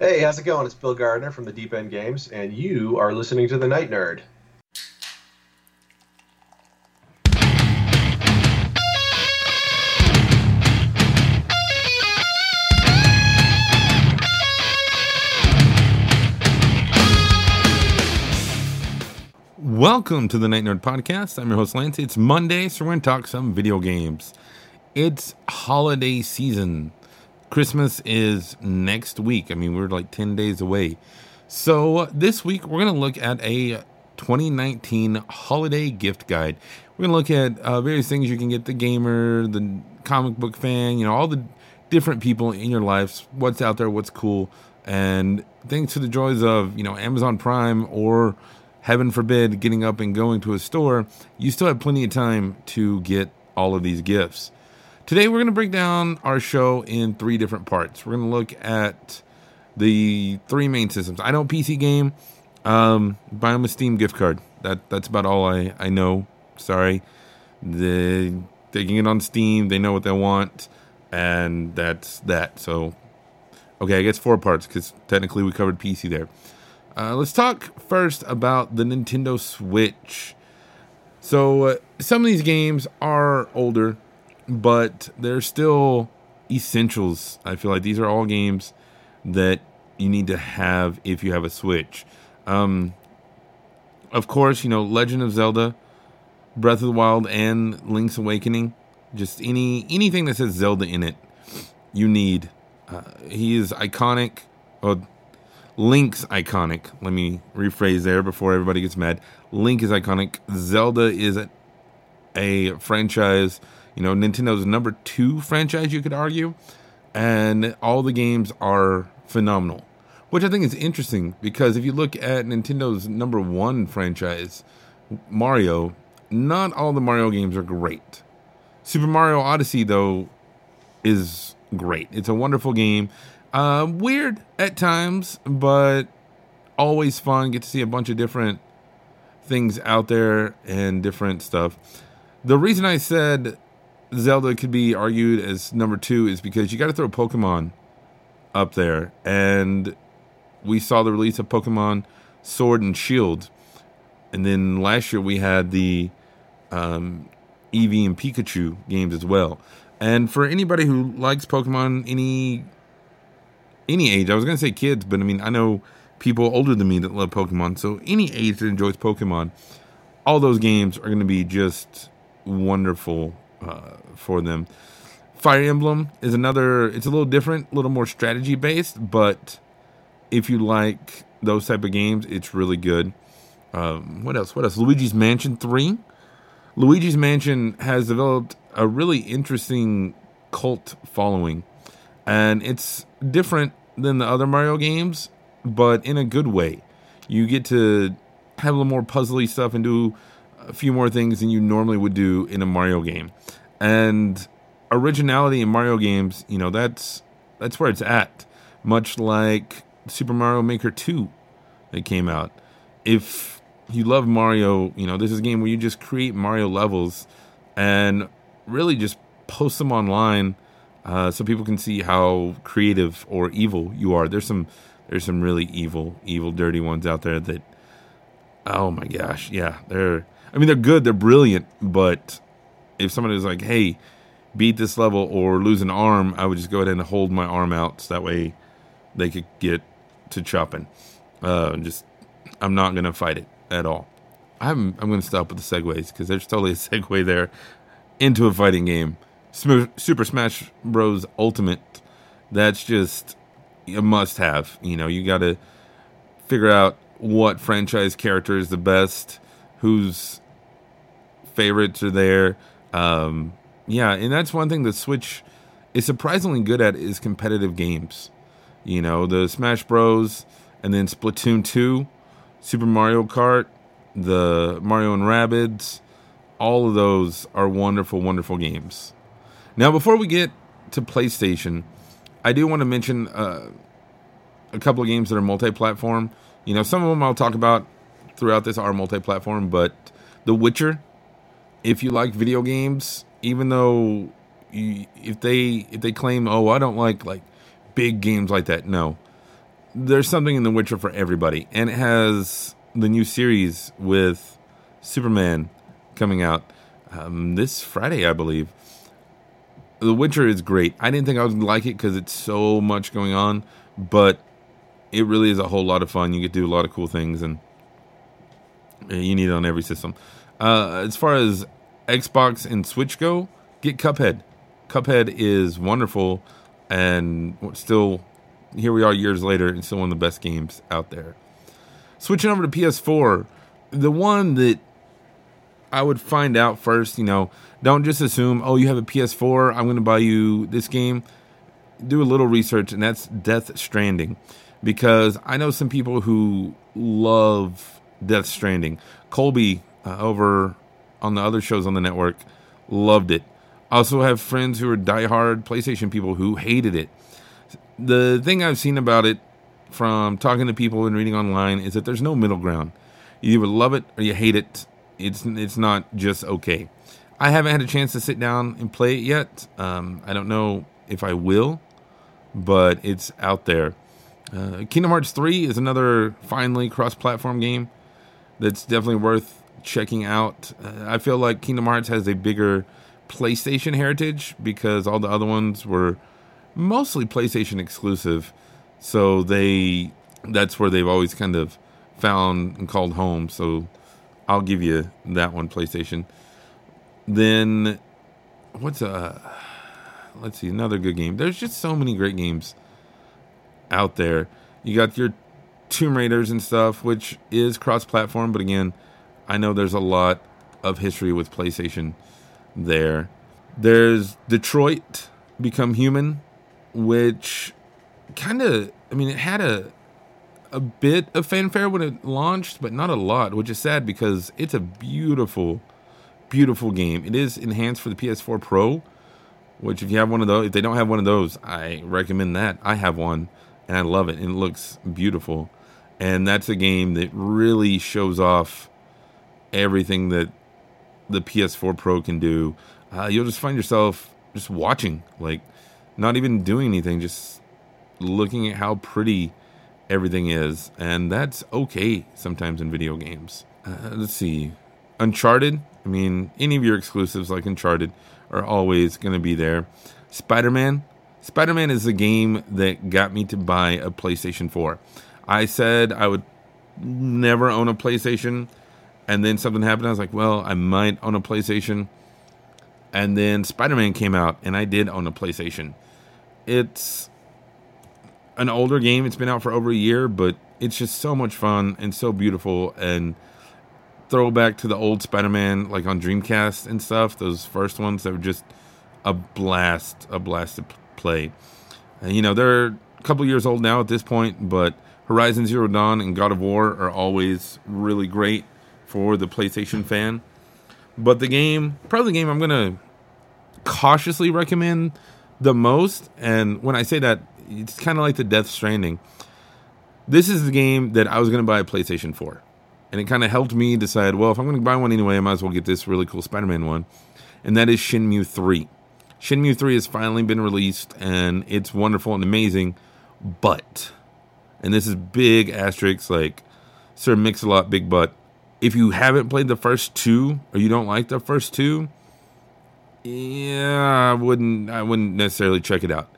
Hey, how's it going? It's Bill Gardner from the Deep End Games, and you are listening to The Night Nerd. Welcome to the Night Nerd Podcast. I'm your host, Lance. It's Monday, so we're going to talk some video games. It's holiday season. Christmas is next week. I mean, we're like 10 days away. So, this week, we're going to look at a 2019 holiday gift guide. We're going to look at uh, various things you can get the gamer, the comic book fan, you know, all the different people in your lives, what's out there, what's cool. And thanks to the joys of, you know, Amazon Prime or heaven forbid getting up and going to a store, you still have plenty of time to get all of these gifts. Today, we're going to break down our show in three different parts. We're going to look at the three main systems. I know PC game, um, buy them a Steam gift card. That that's about all I I know. Sorry, they they can get on Steam. They know what they want, and that's that. So, okay, I guess four parts because technically we covered PC there. Uh, let's talk first about the Nintendo Switch. So, uh, some of these games are older but they're still essentials. I feel like these are all games that you need to have if you have a Switch. Um, of course, you know Legend of Zelda, Breath of the Wild, and Link's Awakening. Just any anything that says Zelda in it, you need. Uh, he is iconic. Oh, Link's iconic. Let me rephrase there before everybody gets mad. Link is iconic. Zelda is a, a franchise you know, Nintendo's number two franchise, you could argue, and all the games are phenomenal. Which I think is interesting because if you look at Nintendo's number one franchise, Mario, not all the Mario games are great. Super Mario Odyssey, though, is great. It's a wonderful game. Uh, weird at times, but always fun. Get to see a bunch of different things out there and different stuff. The reason I said Zelda could be argued as number two is because you got to throw Pokemon up there, and we saw the release of Pokemon Sword and Shield, and then last year we had the um, Eevee and Pikachu games as well. And for anybody who likes Pokemon, any any age, I was gonna say kids, but I mean I know people older than me that love Pokemon, so any age that enjoys Pokemon, all those games are gonna be just wonderful uh, for them. Fire Emblem is another. It's a little different, a little more strategy based, but if you like those type of games, it's really good. Um, what else? What else? Luigi's Mansion Three. Luigi's Mansion has developed a really interesting cult following, and it's different than the other Mario games, but in a good way. You get to have a little more puzzly stuff and do a few more things than you normally would do in a Mario game. And originality in Mario games, you know, that's that's where it's at. Much like Super Mario Maker 2 that came out. If you love Mario, you know, this is a game where you just create Mario levels and really just post them online uh, so people can see how creative or evil you are. There's some there's some really evil, evil, dirty ones out there that oh my gosh, yeah, they're I mean, they're good, they're brilliant, but if somebody was like, "Hey, beat this level or lose an arm," I would just go ahead and hold my arm out so that way they could get to chopping. Uh, just, I'm not gonna fight it at all. I'm I'm gonna stop with the segues because there's totally a segue there into a fighting game. Super Smash Bros. Ultimate. That's just a must-have. You know, you got to figure out what franchise character is the best, whose favorites are there. Um, yeah, and that's one thing the Switch is surprisingly good at is competitive games. You know, the Smash Bros. and then Splatoon 2, Super Mario Kart, the Mario and Rabbids, all of those are wonderful, wonderful games. Now, before we get to PlayStation, I do want to mention uh, a couple of games that are multi-platform. You know, some of them I'll talk about throughout this are multi-platform, but The Witcher, if you like video games, even though you, if they if they claim, oh, I don't like like big games like that, no, there's something in The Witcher for everybody, and it has the new series with Superman coming out um, this Friday, I believe. The Witcher is great. I didn't think I would like it because it's so much going on, but it really is a whole lot of fun. You get to do a lot of cool things, and you need it on every system. Uh, as far as Xbox and Switch go, get Cuphead. Cuphead is wonderful, and still here we are years later, and still one of the best games out there. Switching over to PS4, the one that I would find out first, you know, don't just assume, oh, you have a PS4, I'm going to buy you this game. Do a little research, and that's Death Stranding. Because I know some people who love Death Stranding. Colby uh, over on the other shows on the network loved it. Also have friends who are diehard PlayStation people who hated it. The thing I've seen about it from talking to people and reading online is that there's no middle ground. You either love it or you hate it. It's it's not just okay. I haven't had a chance to sit down and play it yet. Um, I don't know if I will, but it's out there. Uh, Kingdom Hearts 3 is another finally cross platform game that's definitely worth checking out. Uh, I feel like Kingdom Hearts has a bigger PlayStation heritage because all the other ones were mostly PlayStation exclusive. So they that's where they've always kind of found and called home. So I'll give you that one PlayStation. Then what's a let's see another good game. There's just so many great games out there. You got your Tomb Raiders and stuff, which is cross-platform, but again, I know there's a lot of history with PlayStation there. There's Detroit Become Human, which kind of, I mean, it had a a bit of fanfare when it launched, but not a lot, which is sad because it's a beautiful, beautiful game. It is enhanced for the PS4 Pro, which if you have one of those, if they don't have one of those, I recommend that. I have one and I love it, and it looks beautiful. And that's a game that really shows off everything that the PS4 Pro can do. Uh, you'll just find yourself just watching, like not even doing anything, just looking at how pretty everything is, and that's okay sometimes in video games. Uh, let's see, Uncharted. I mean, any of your exclusives like Uncharted are always going to be there. Spider Man. Spider Man is the game that got me to buy a PlayStation 4. I said I would never own a PlayStation, and then something happened. I was like, well, I might own a PlayStation. And then Spider Man came out, and I did own a PlayStation. It's an older game. It's been out for over a year, but it's just so much fun and so beautiful. And throwback to the old Spider Man, like on Dreamcast and stuff, those first ones that were just a blast, a blast to play. And, you know, they're a couple years old now at this point, but Horizon Zero Dawn and God of War are always really great for the PlayStation fan. But the game, probably the game I'm going to cautiously recommend the most, and when I say that, it's kind of like the Death Stranding. This is the game that I was going to buy a PlayStation 4. And it kind of helped me decide, well, if I'm going to buy one anyway, I might as well get this really cool Spider Man one. And that is Shenmue 3. Shenmue 3 has finally been released, and it's wonderful and amazing. But, and this is big asterisks like Sir Mix-a-Lot, big but. If you haven't played the first two, or you don't like the first two, yeah, I wouldn't. I wouldn't necessarily check it out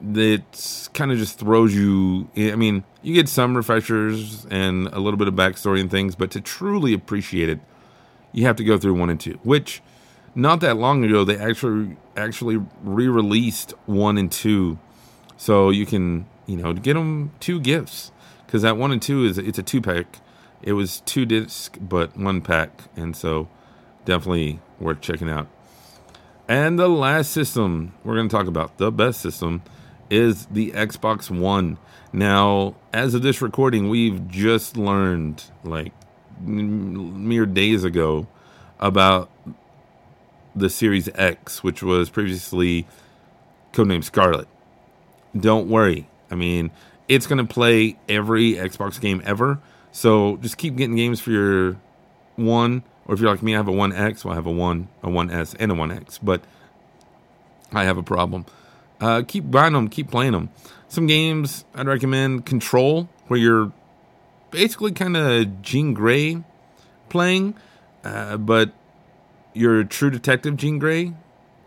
that kind of just throws you. I mean, you get some refreshers and a little bit of backstory and things, but to truly appreciate it, you have to go through one and two. Which, not that long ago, they actually actually re-released one and two, so you can you know get them two gifts because that one and two is it's a two pack. It was two disc but one pack, and so definitely worth checking out. And the last system we're going to talk about, the best system, is the Xbox One. Now, as of this recording, we've just learned, like mere days ago, about the Series X, which was previously codenamed Scarlett. Don't worry. I mean, it's going to play every Xbox game ever. So just keep getting games for your one, or if you're like me, I have a One X, well, I have a One, a One S, and a One X. But I have a problem uh, keep buying them, keep playing them. Some games I'd recommend Control, where you're basically kind of Jean Grey playing, uh, but you're a true detective Jean Grey,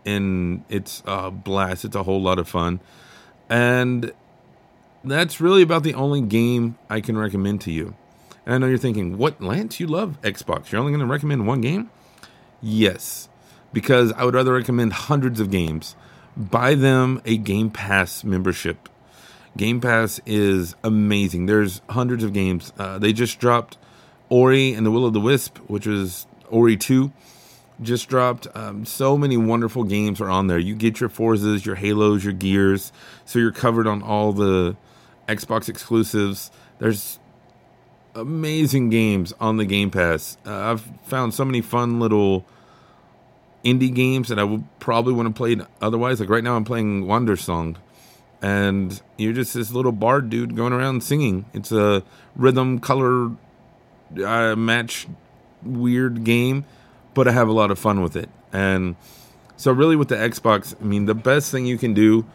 and it's a blast. It's a whole lot of fun, and that's really about the only game I can recommend to you. And I know you're thinking, what, Lance? You love Xbox. You're only going to recommend one game? Yes, because I would rather recommend hundreds of games. Buy them a Game Pass membership. Game Pass is amazing. There's hundreds of games. Uh, they just dropped Ori and the Will of the Wisp, which was Ori 2 just dropped. Um, so many wonderful games are on there. You get your Forzas, your Halos, your Gears, so you're covered on all the Xbox exclusives. There's amazing games on the Game Pass. Uh, I've found so many fun little indie games that I would probably want to play otherwise. Like right now, I'm playing Wandersong, and you're just this little bard dude going around singing. It's a rhythm color uh, match weird game, but I have a lot of fun with it. And so, really, with the Xbox, I mean, the best thing you can do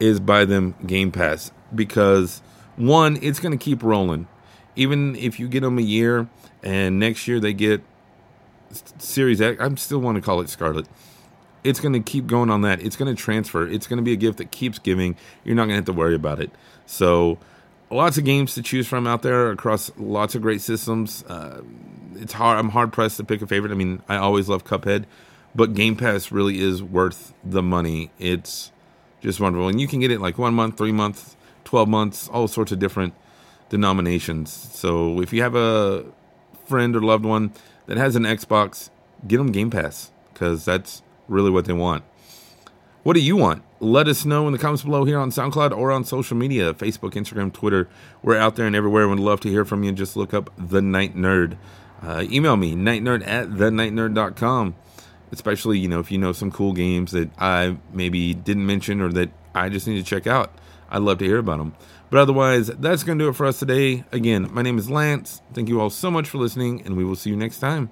is buy them Game Pass because one, it's going to keep rolling. Even if you get them a year and next year they get Series X, I still want to call it Scarlett. It's going to keep going on that. It's going to transfer. It's going to be a gift that keeps giving. You're not going to have to worry about it. So, lots of games to choose from out there across lots of great systems. Uh, it's hard. I'm hard pressed to pick a favorite. I mean, I always love Cuphead, but Game Pass really is worth the money. It's just wonderful, and you can get it like one month, three months, twelve months, all sorts of different denominations. So if you have a friend or loved one that has an Xbox, get them Game Pass because that's really what they want. What do you want? Let us know in the comments below here on SoundCloud or on social media Facebook, Instagram, Twitter. We're out there and everywhere. We'd love to hear from you. Just look up The Night Nerd. Uh, email me, nightnerd at thenightnerd.com. Especially, you know, if you know some cool games that I maybe didn't mention or that I just need to check out. I'd love to hear about them. But otherwise, that's going to do it for us today. Again, my name is Lance. Thank you all so much for listening, and we will see you next time.